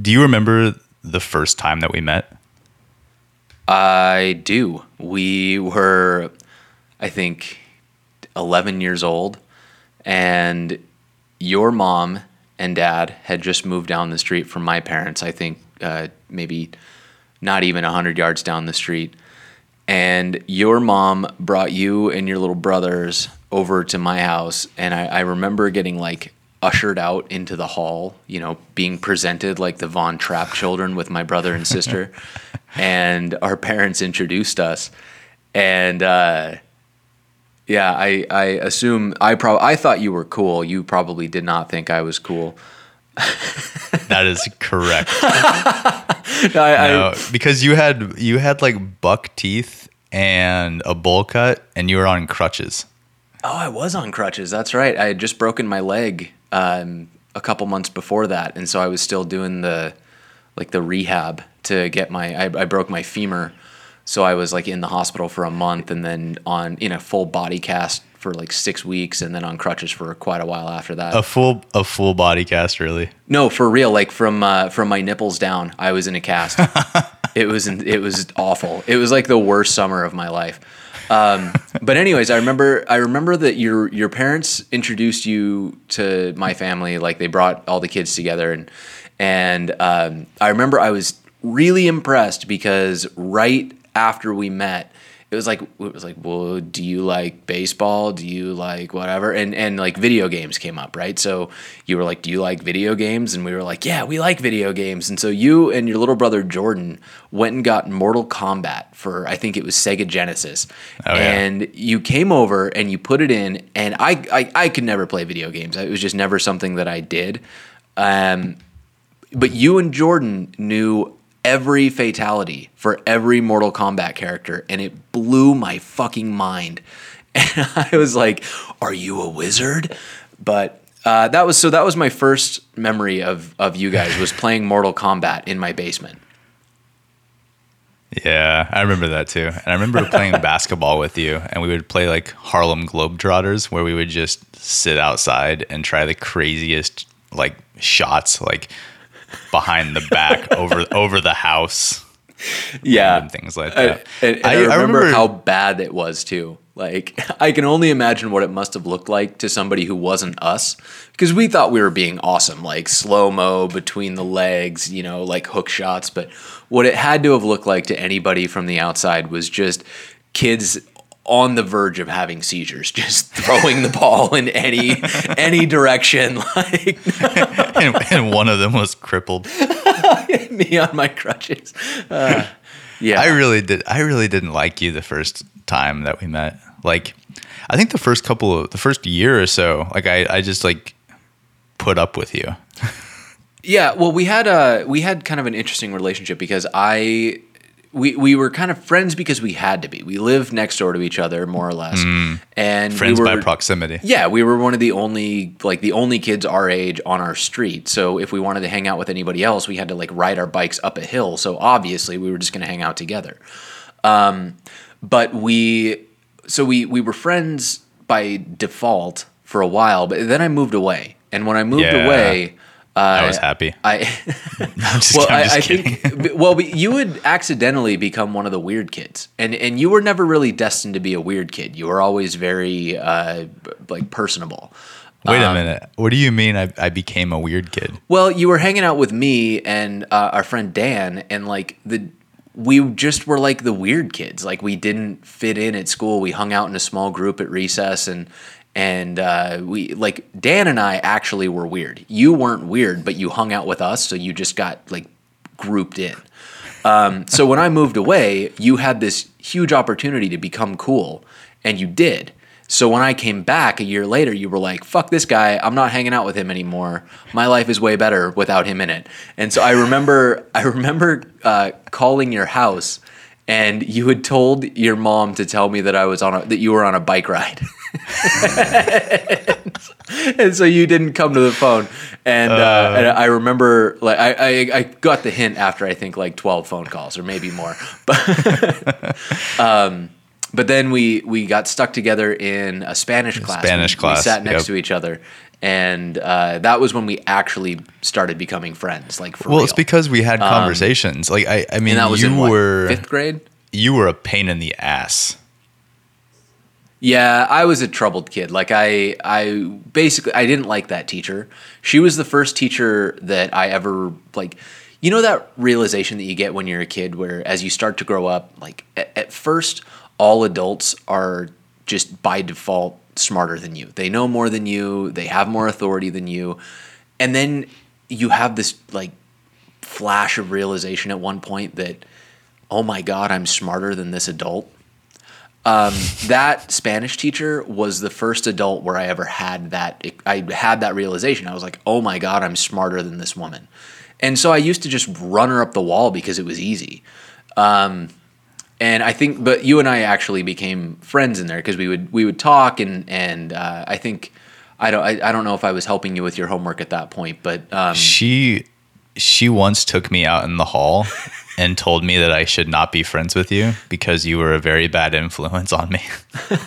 do you remember the first time that we met? I do. We were, I think, 11 years old, and your mom and dad had just moved down the street from my parents. I think uh, maybe not even 100 yards down the street. And your mom brought you and your little brothers over to my house. And I, I remember getting like ushered out into the hall, you know, being presented like the Von Trapp children with my brother and sister. and our parents introduced us. And uh, yeah, I, I assume I probably I thought you were cool. You probably did not think I was cool. That is correct. I, No, because you had you had like buck teeth and a bowl cut, and you were on crutches. Oh, I was on crutches. That's right. I had just broken my leg um, a couple months before that, and so I was still doing the like the rehab to get my. I, I broke my femur, so I was like in the hospital for a month, and then on in a full body cast for like six weeks, and then on crutches for quite a while after that. A full a full body cast, really. No, for real. Like from uh, from my nipples down, I was in a cast. it was it was awful. It was like the worst summer of my life. Um, but anyways, I remember I remember that your your parents introduced you to my family. Like they brought all the kids together, and and um, I remember I was really impressed because right after we met, it was like it was like, well, do you like baseball? Do you like whatever? And and like video games came up, right? So you were like, do you like video games? And we were like, yeah, we like video games. And so you and your little brother Jordan went and got Mortal Kombat for I think it was Sega Genesis, Oh, yeah. and you came over and you put it in, and I I, I could never play video games. It was just never something that I did. Um, but you and Jordan knew every fatality for every Mortal Kombat character, and it blew my fucking mind. And I was like, "Are you a wizard?" But uh, that was so. That was my first memory of of you guys was playing Mortal Kombat in my basement. Yeah, I remember that too. And I remember playing basketball with you, and we would play like Harlem Globetrotters, where we would just sit outside and try the craziest like shots, like behind the back, over over the house, Yeah, and things like I- that. and, and I, remember, how bad it was too. Like I can only imagine what it must have looked like to somebody who wasn't us, because we thought we were being awesome, like slow mo between the legs, you know, like hook shots. But what it had to have looked like to anybody from the outside was just kids on the verge of having seizures, just throwing the ball in any any direction, like and, and one of them was crippled. me on my crutches. Uh, yeah, I really did. I really didn't like you the first time that we met. Like, I think the first couple of the first year or so, like I, I just like put up with you. Yeah, well, we had a we had kind of an interesting relationship because I we we were kind of friends because we had to be. We lived next door to each other more or less, and Friends we were, by proximity. Yeah, we were one of the only like the only kids our age on our street. So if we wanted to hang out with anybody else, we had to like ride our bikes up a hill. So obviously we were just going to hang out together. Um, but we so we we were friends by default for a while, but then I moved away. And when I moved Yeah. away, uh, I was happy. I I'm just, well, I'm just I kidding. think well, you would accidentally become one of the weird kids, and and you were never really destined to be a weird kid. You were always very uh, like personable. Wait um, a minute. What do you mean? I, I became a weird kid? Well, you were hanging out with me and uh, our friend Dan, and like the we just were like the weird kids. Like we didn't fit in at school. We hung out in a small group at recess, and and uh, we like Dan and I actually were weird. You weren't weird, but you hung out with us, so you just got like grouped in. Um, so when I moved away, you had this huge opportunity to become cool, and you did. So when I came back a year later, you were like, "Fuck this guy! I'm not hanging out with him anymore. My life is way better without him in it." And so I remember, I remember uh, calling your house, and you had told your mom to tell me that I was on a, that you were on a bike ride. and so you didn't come to the phone and, uh, and i remember like I, I i got the hint after i think like 12 phone calls or maybe more but um but then we we got stuck together in a spanish class Spanish we, class, we sat next yep. to each other and uh, that was when we actually started becoming friends. Like for Well, real. it's because we had conversations. like I, I mean, was you in what, were fifth grade. you were a pain in the ass. Yeah, I was a troubled kid. Like I I basically I didn't like that teacher. She was the first teacher that I ever like you know that realization that you get when you're a kid where as you start to grow up, like at, at first all adults are just by default smarter than you. They know more than you, they have more authority than you. And then you have this like flash of realization at one point that oh my god, I'm smarter than this adult um, that Spanish teacher was the first adult where I ever had that. I had that realization. I was like, oh my God, I'm smarter than this woman. And so I used to just run her up the wall because it was easy. Um, and I think, but you and I actually became friends in there because we would we would talk and and uh, I think I don't I, I don't know if I was helping you with your homework at that point, but um, She she once took me out in the hall and told me that I should not be friends with you because you were a very bad influence on me. and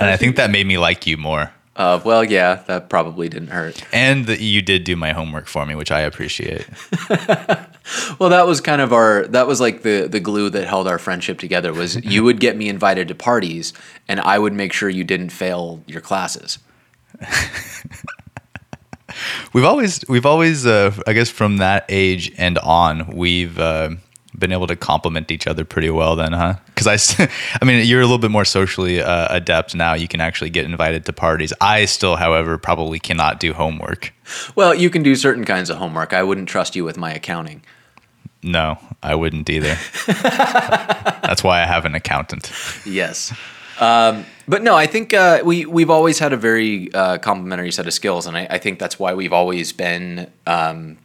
I think that made me like you more. uh, well, yeah, that probably didn't hurt. And that you did do my homework for me, which I appreciate. Well, that was kind of our that was like the the glue that held our friendship together was you would get me invited to parties and I would make sure you didn't fail your classes. We've always, we've always, uh, I guess, from that age and on, we've uh, been able to complement each other pretty well. Then, huh? Because i i mean, you're a little bit more socially uh, adept now. You can actually get invited to parties. I still, however, probably cannot do homework. Well, you can do certain kinds of homework. I wouldn't trust you with my accounting. No, I wouldn't either. That's why I have an accountant. Yes. Um, but no, I think uh, we we've always had a very uh, complementary set of skills, and I, I think that's why we've always been um,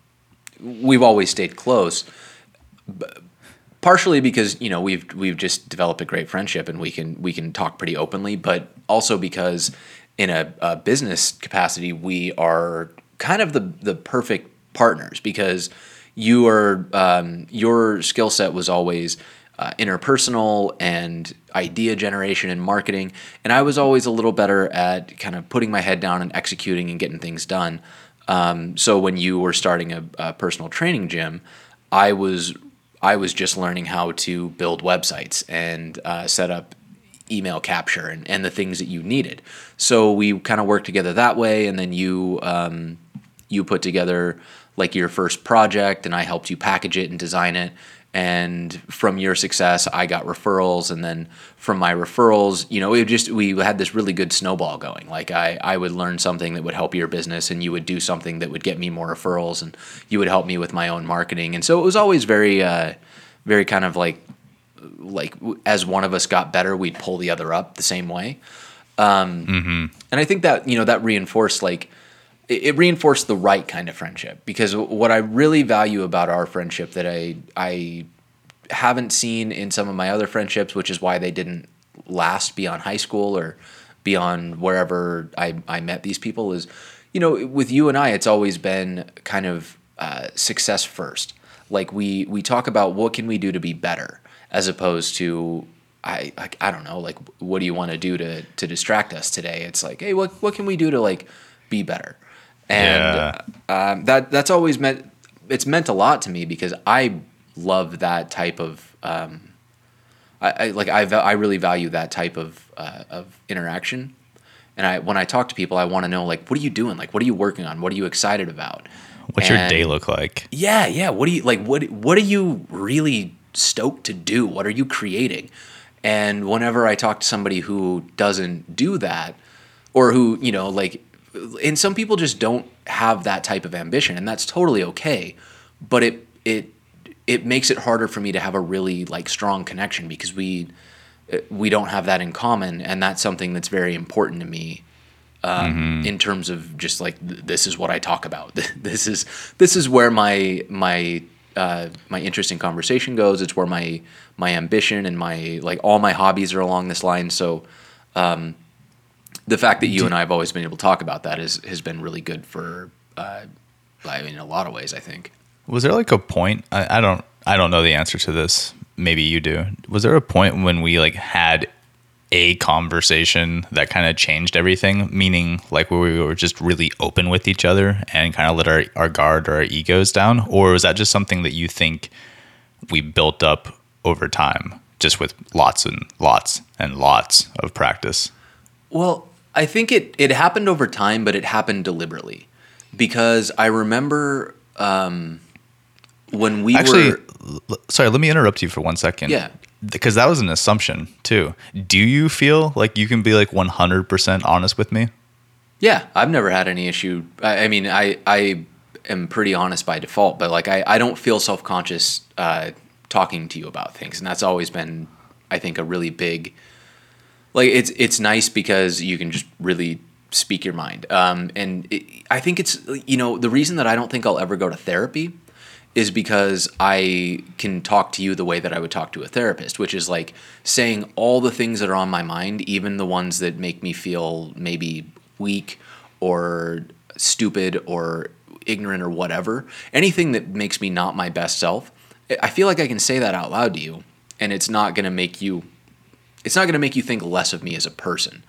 we've always stayed close. B- partially because you know we've we've just developed a great friendship, and we can we can talk pretty openly, but also because in a, a business capacity we are kind of the the perfect partners because you are um, your skill set was always uh, interpersonal and idea generation and marketing. And I was always a little better at kind of putting my head down and executing and getting things done. Um, so when you were starting a, a personal training gym, I was I was just learning how to build websites and uh, set up email capture and, and the things that you needed. So we kind of worked together that way, and then you um, you put together like your first project, and I helped you package it and design it. And from your success, I got referrals, and then from my referrals, you know, it just we had this really good snowball going. Like I, I would learn something that would help your business, and you would do something that would get me more referrals, and you would help me with my own marketing. And so it was always very, uh, very kind of like like as one of us got better, we'd pull the other up the same way. Um, And I think that you know that reinforced like it, reinforced the right kind of friendship because what I really value about our friendship that I I haven't seen in some of my other friendships, which is why they didn't last beyond high school or beyond wherever I, I met these people is, you know, with you and I, it's always been kind of uh, success first. Like we we talk about what can we do to be better, as opposed to I I don't know like what do you want to do to to distract us today? It's like hey what what can we do to like be better, and um, that that's always meant it's meant a lot to me because I love that type of um, I, I like I, I really value that type of uh, of interaction. And I when I talk to people, I want to know like, what are you doing? Like, what are you working on? What are you excited about? What's your day look like? Yeah, yeah. What do you like? What what are you really stoked to do? What are you creating? And whenever I talk to somebody who doesn't do that, or who you know like, and some people just don't have that type of ambition, and that's totally okay. But it it it makes it harder for me to have a really like strong connection because we we don't have that in common, and that's something that's very important to me um, in terms of just like th- this is what I talk about. this is this is where my my uh, my interest in conversation goes. It's where my my ambition and my like all my hobbies are along this line. So um, the fact that you and I have always been able to talk about that is has been really good for uh, I mean in a lot of ways. I think. Was there like a point? I, I don't. I don't know the answer to this. Maybe you do. Was there a point when we like had a conversation that kind of changed everything, meaning like where we were just really open with each other and kind of let our, our guard or our egos down? Or was that just something that you think we built up over time, just with lots and lots and lots of practice? Well, I think it, it happened over time, but it happened deliberately because I remember um, when we Actually, were. l- sorry, let me interrupt you for one second. Yeah. Because that was an assumption too. Do you feel like you can be like 100% honest with me? Yeah, I've never had any issue. I, I mean, I I am pretty honest by default, but like I, I don't feel self conscious uh, talking to you about things, and that's always been, I think, a really big. Like it's it's nice because you can just really speak your mind, um, and it, I think it's you know the reason that I don't think I'll ever go to therapy is because I can talk to you the way that I would talk to a therapist, which is like saying all the things that are on my mind, even the ones that make me feel maybe weak or stupid or ignorant or whatever. Anything that makes me not my best self, I feel like I can say that out loud to you and it's not going to make you it's not going to make you think less of me as a person.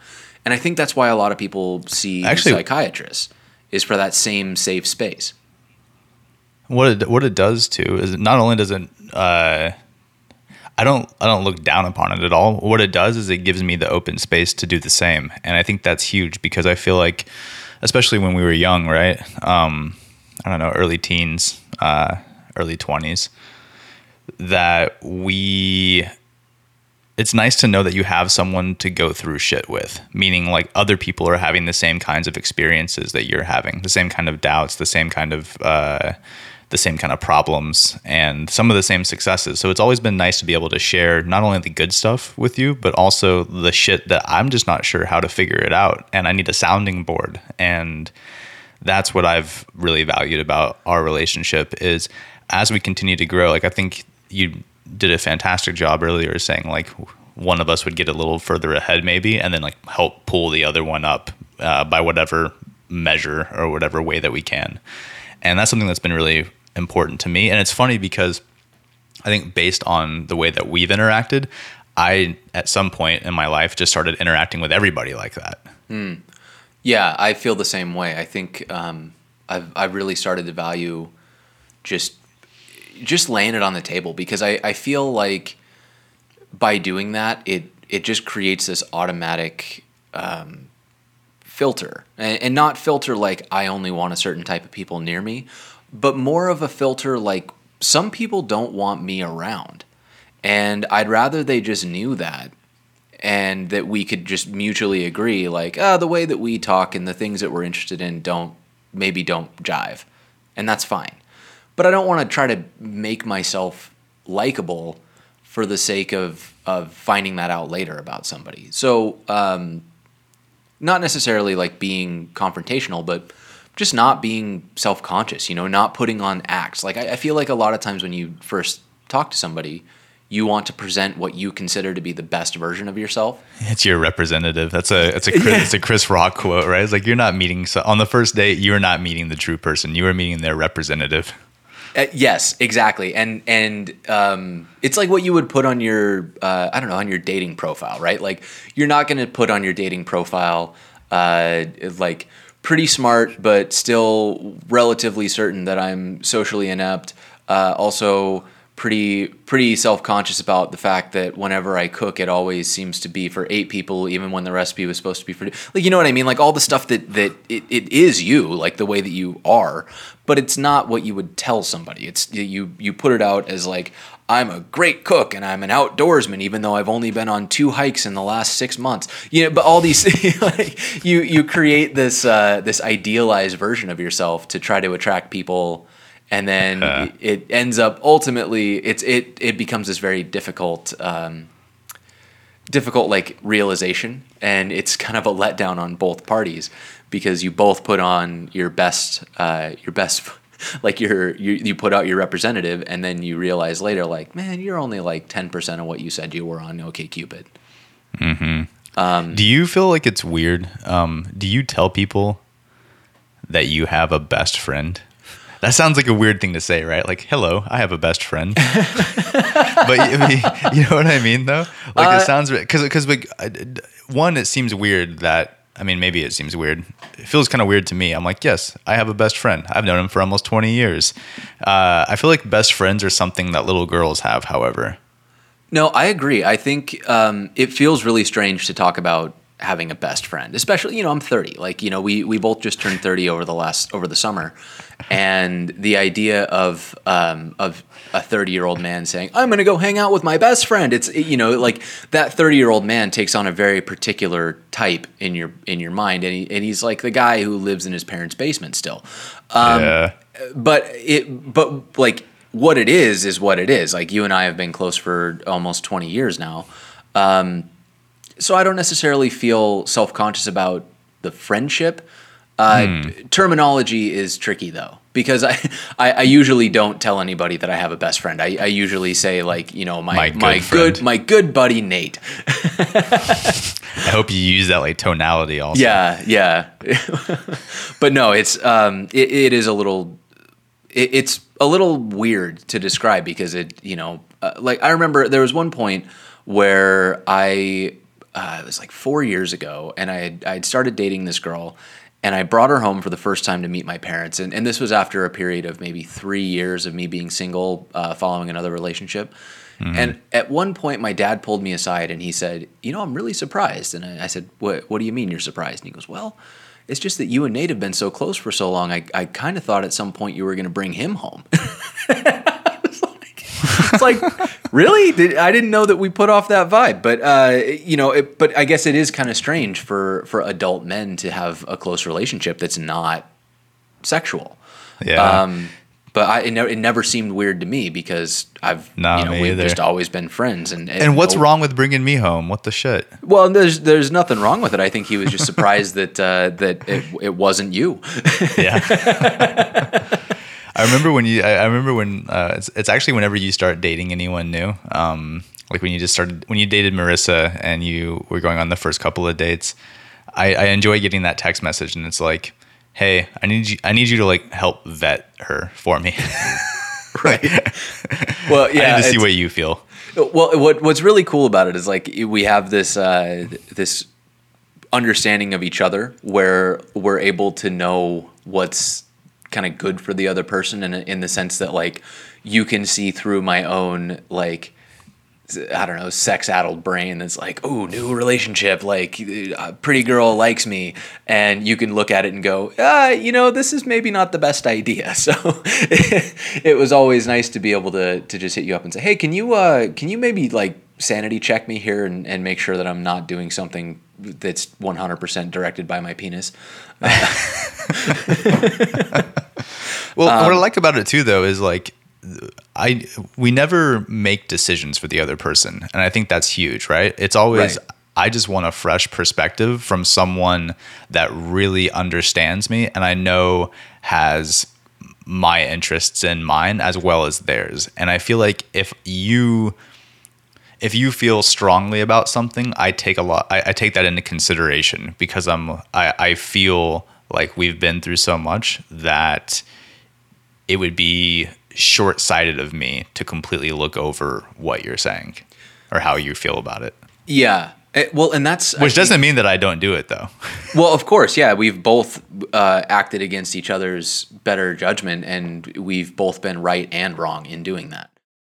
And I think that's why a lot of people see Actually- psychiatrists is for that same safe space. What it, what it does too is not only does it uh, I don't I don't look down upon it at all. What it does is it gives me the open space to do the same, and I think that's huge because I feel like, especially when we were young, right? Um, I don't know, early teens, uh, early twenties, that we. It's nice to know that you have someone to go through shit with, meaning like other people are having the same kinds of experiences that you're having, the same kind of doubts, the same kind of uh, the same kind of problems and some of the same successes. So it's always been nice to be able to share not only the good stuff with you, but also the shit that I'm just not sure how to figure it out. And I need a sounding board. And that's what I've really valued about our relationship is as we continue to grow, like I think you did a fantastic job earlier saying like one of us would get a little further ahead maybe and then like help pull the other one up uh, by whatever measure or whatever way that we can. And that's something that's been really important to me. And it's funny because i think based on the way that we've interacted i at some point in my life just started interacting with everybody like that. Yeah, I feel the same way. I think um, I've I've really started to value just just laying it on the table because I, I feel like by doing that it it just creates this automatic um, filter. And, and not filter like I only want a certain type of people near me, but more of a filter like some people don't want me around, and I'd rather they just knew that and that we could just mutually agree like ah the way that we talk and the things that we're interested in don't maybe don't jive. And that's fine but i don't want to try to make myself likable for the sake of of finding that out later about somebody so um not necessarily like being confrontational but just not being self-conscious you know not putting on acts like I, I feel like a lot of times when you first talk to somebody you want to present what you consider to be the best version of yourself It's your representative. That's a it's a Chris, it's a Chris Rock quote, right? It's like you're not meeting so on the first date. You're not meeting the true person. You are meeting their representative. Uh, yes, exactly, and and um, it's like what you would put on your uh, I don't know on your dating profile, right? Like you're not going to put on your dating profile uh, like pretty smart, but still relatively certain that I'm socially inept. Uh, also pretty pretty self conscious about the fact that whenever I cook, it always seems to be for eight people, even when the recipe was supposed to be for like you know what I mean, like all the stuff that that it, it is you, like the way that you are, but it's not what you would tell somebody. It's you you put it out as like I'm a great cook and I'm an outdoorsman, even though I've only been on two hikes in the last six months. You know, but all these you you create this uh, this idealized version of yourself to try to attract people and then Uh. it ends up ultimately it's it it becomes this very difficult um, difficult like realization and it's kind of a letdown on both parties because you both put on your best uh, your best like your you, you put out your representative and then you realize later like man you're only like 10% of what you said you were on OkCupid Do you feel like it's weird? Um, do you tell people that you have a best friend? That sounds like a weird thing to say, right? Like, hello, I have a best friend. but I mean, you know what I mean, though. Like, Uh, it sounds because because like one, it seems weird that I mean, maybe it seems weird. It feels kind of weird to me. I'm like, yes, I have a best friend. I've known him for almost 20 years. Uh, I feel like best friends are something that little girls have. However, No, I agree. I think um, it feels really strange to talk about having a best friend, especially you know I'm 30. Like you know we we both just turned 30 over the last over the summer, and the idea of um, of a 30 year old man saying I'm going to go hang out with my best friend. It's you know like that 30 year old man takes on a very particular type in your in your mind, and he, and he's like the guy who lives in his parents' basement still. Um, yeah, but it but like what it is is what it is like you and i have been close for almost 20 years now um, so i don't necessarily feel self-conscious about the friendship uh, terminology is tricky though because I, I, I usually don't tell anybody that I have a best friend. I, I usually say like you know my My my good good, my good buddy Nate. I hope you use that like tonality also. Yeah, yeah. but no, it's um, it, it is a little, it, it's a little weird to describe because it, you know, uh, like I remember there was one point where I, uh, it was like four years ago, and I had I had started dating this girl, and I brought her home for the first time to meet my parents, and and this was after a period of maybe three years of me being single, uh, following another relationship. And at one point, my dad pulled me aside and he said, "You know, I'm really surprised." And I, I said, "What? What do you mean you're surprised?" And he goes, "Well, it's just that you and Nate have been so close for so long. I, I kind of thought at some point you were going to bring him home." I was like, it's like, really? Did, I didn't know that we put off that vibe. But uh, you know, it, but I guess it is kind of strange for for adult men to have a close relationship that's not sexual. yeah. Um, but I, it, ne- it never seemed weird to me because I've, you know, we've either. just always been friends. And and what's no- wrong with bringing me home? What the shit? Well, there's there's nothing wrong with it. I think he was just surprised that uh, that it, it wasn't you. Yeah. I remember when you. I, I remember when uh, it's, it's actually whenever you start dating anyone new. Um, like when you just started when you dated Marissa and you were going on the first couple of dates. I, I enjoy getting that text message and it's like, hey, I need you. I need you to like help vet her for me. right. Well, I yeah. need to see what you feel. Well, what what's really cool about it is like we have this uh, this understanding of each other where we're able to know what's kind of good for the other person in in the sense that like you can see through my own like I don't know, sex addled brain that's like, oh, new relationship, like a pretty girl likes me. And you can look at it and go, ah, you know, this is maybe not the best idea. So it was always nice to be able to, to just hit you up and say, hey, can you, uh, can you maybe like sanity check me here and, and make sure that I'm not doing something that's 100% directed by my penis? Well, Um, what I like about it too, though, is like I we never make decisions for the other person, and I think that's huge, right? It's always Right. I just want a fresh perspective from someone that really understands me, and I know has my interests in mind as well as theirs. And I feel like if you if you feel strongly about something, I take a lot. I, I take that into consideration because I'm. I, I feel like we've been through so much that it would be short-sighted of me to completely look over what you're saying or how you feel about it. Yeah. Eh, well, and that's Which think- doesn't mean that I don't do it though. Well, of course, yeah. We've both uh, acted against each other's better judgment, and we've both been right and wrong in doing that.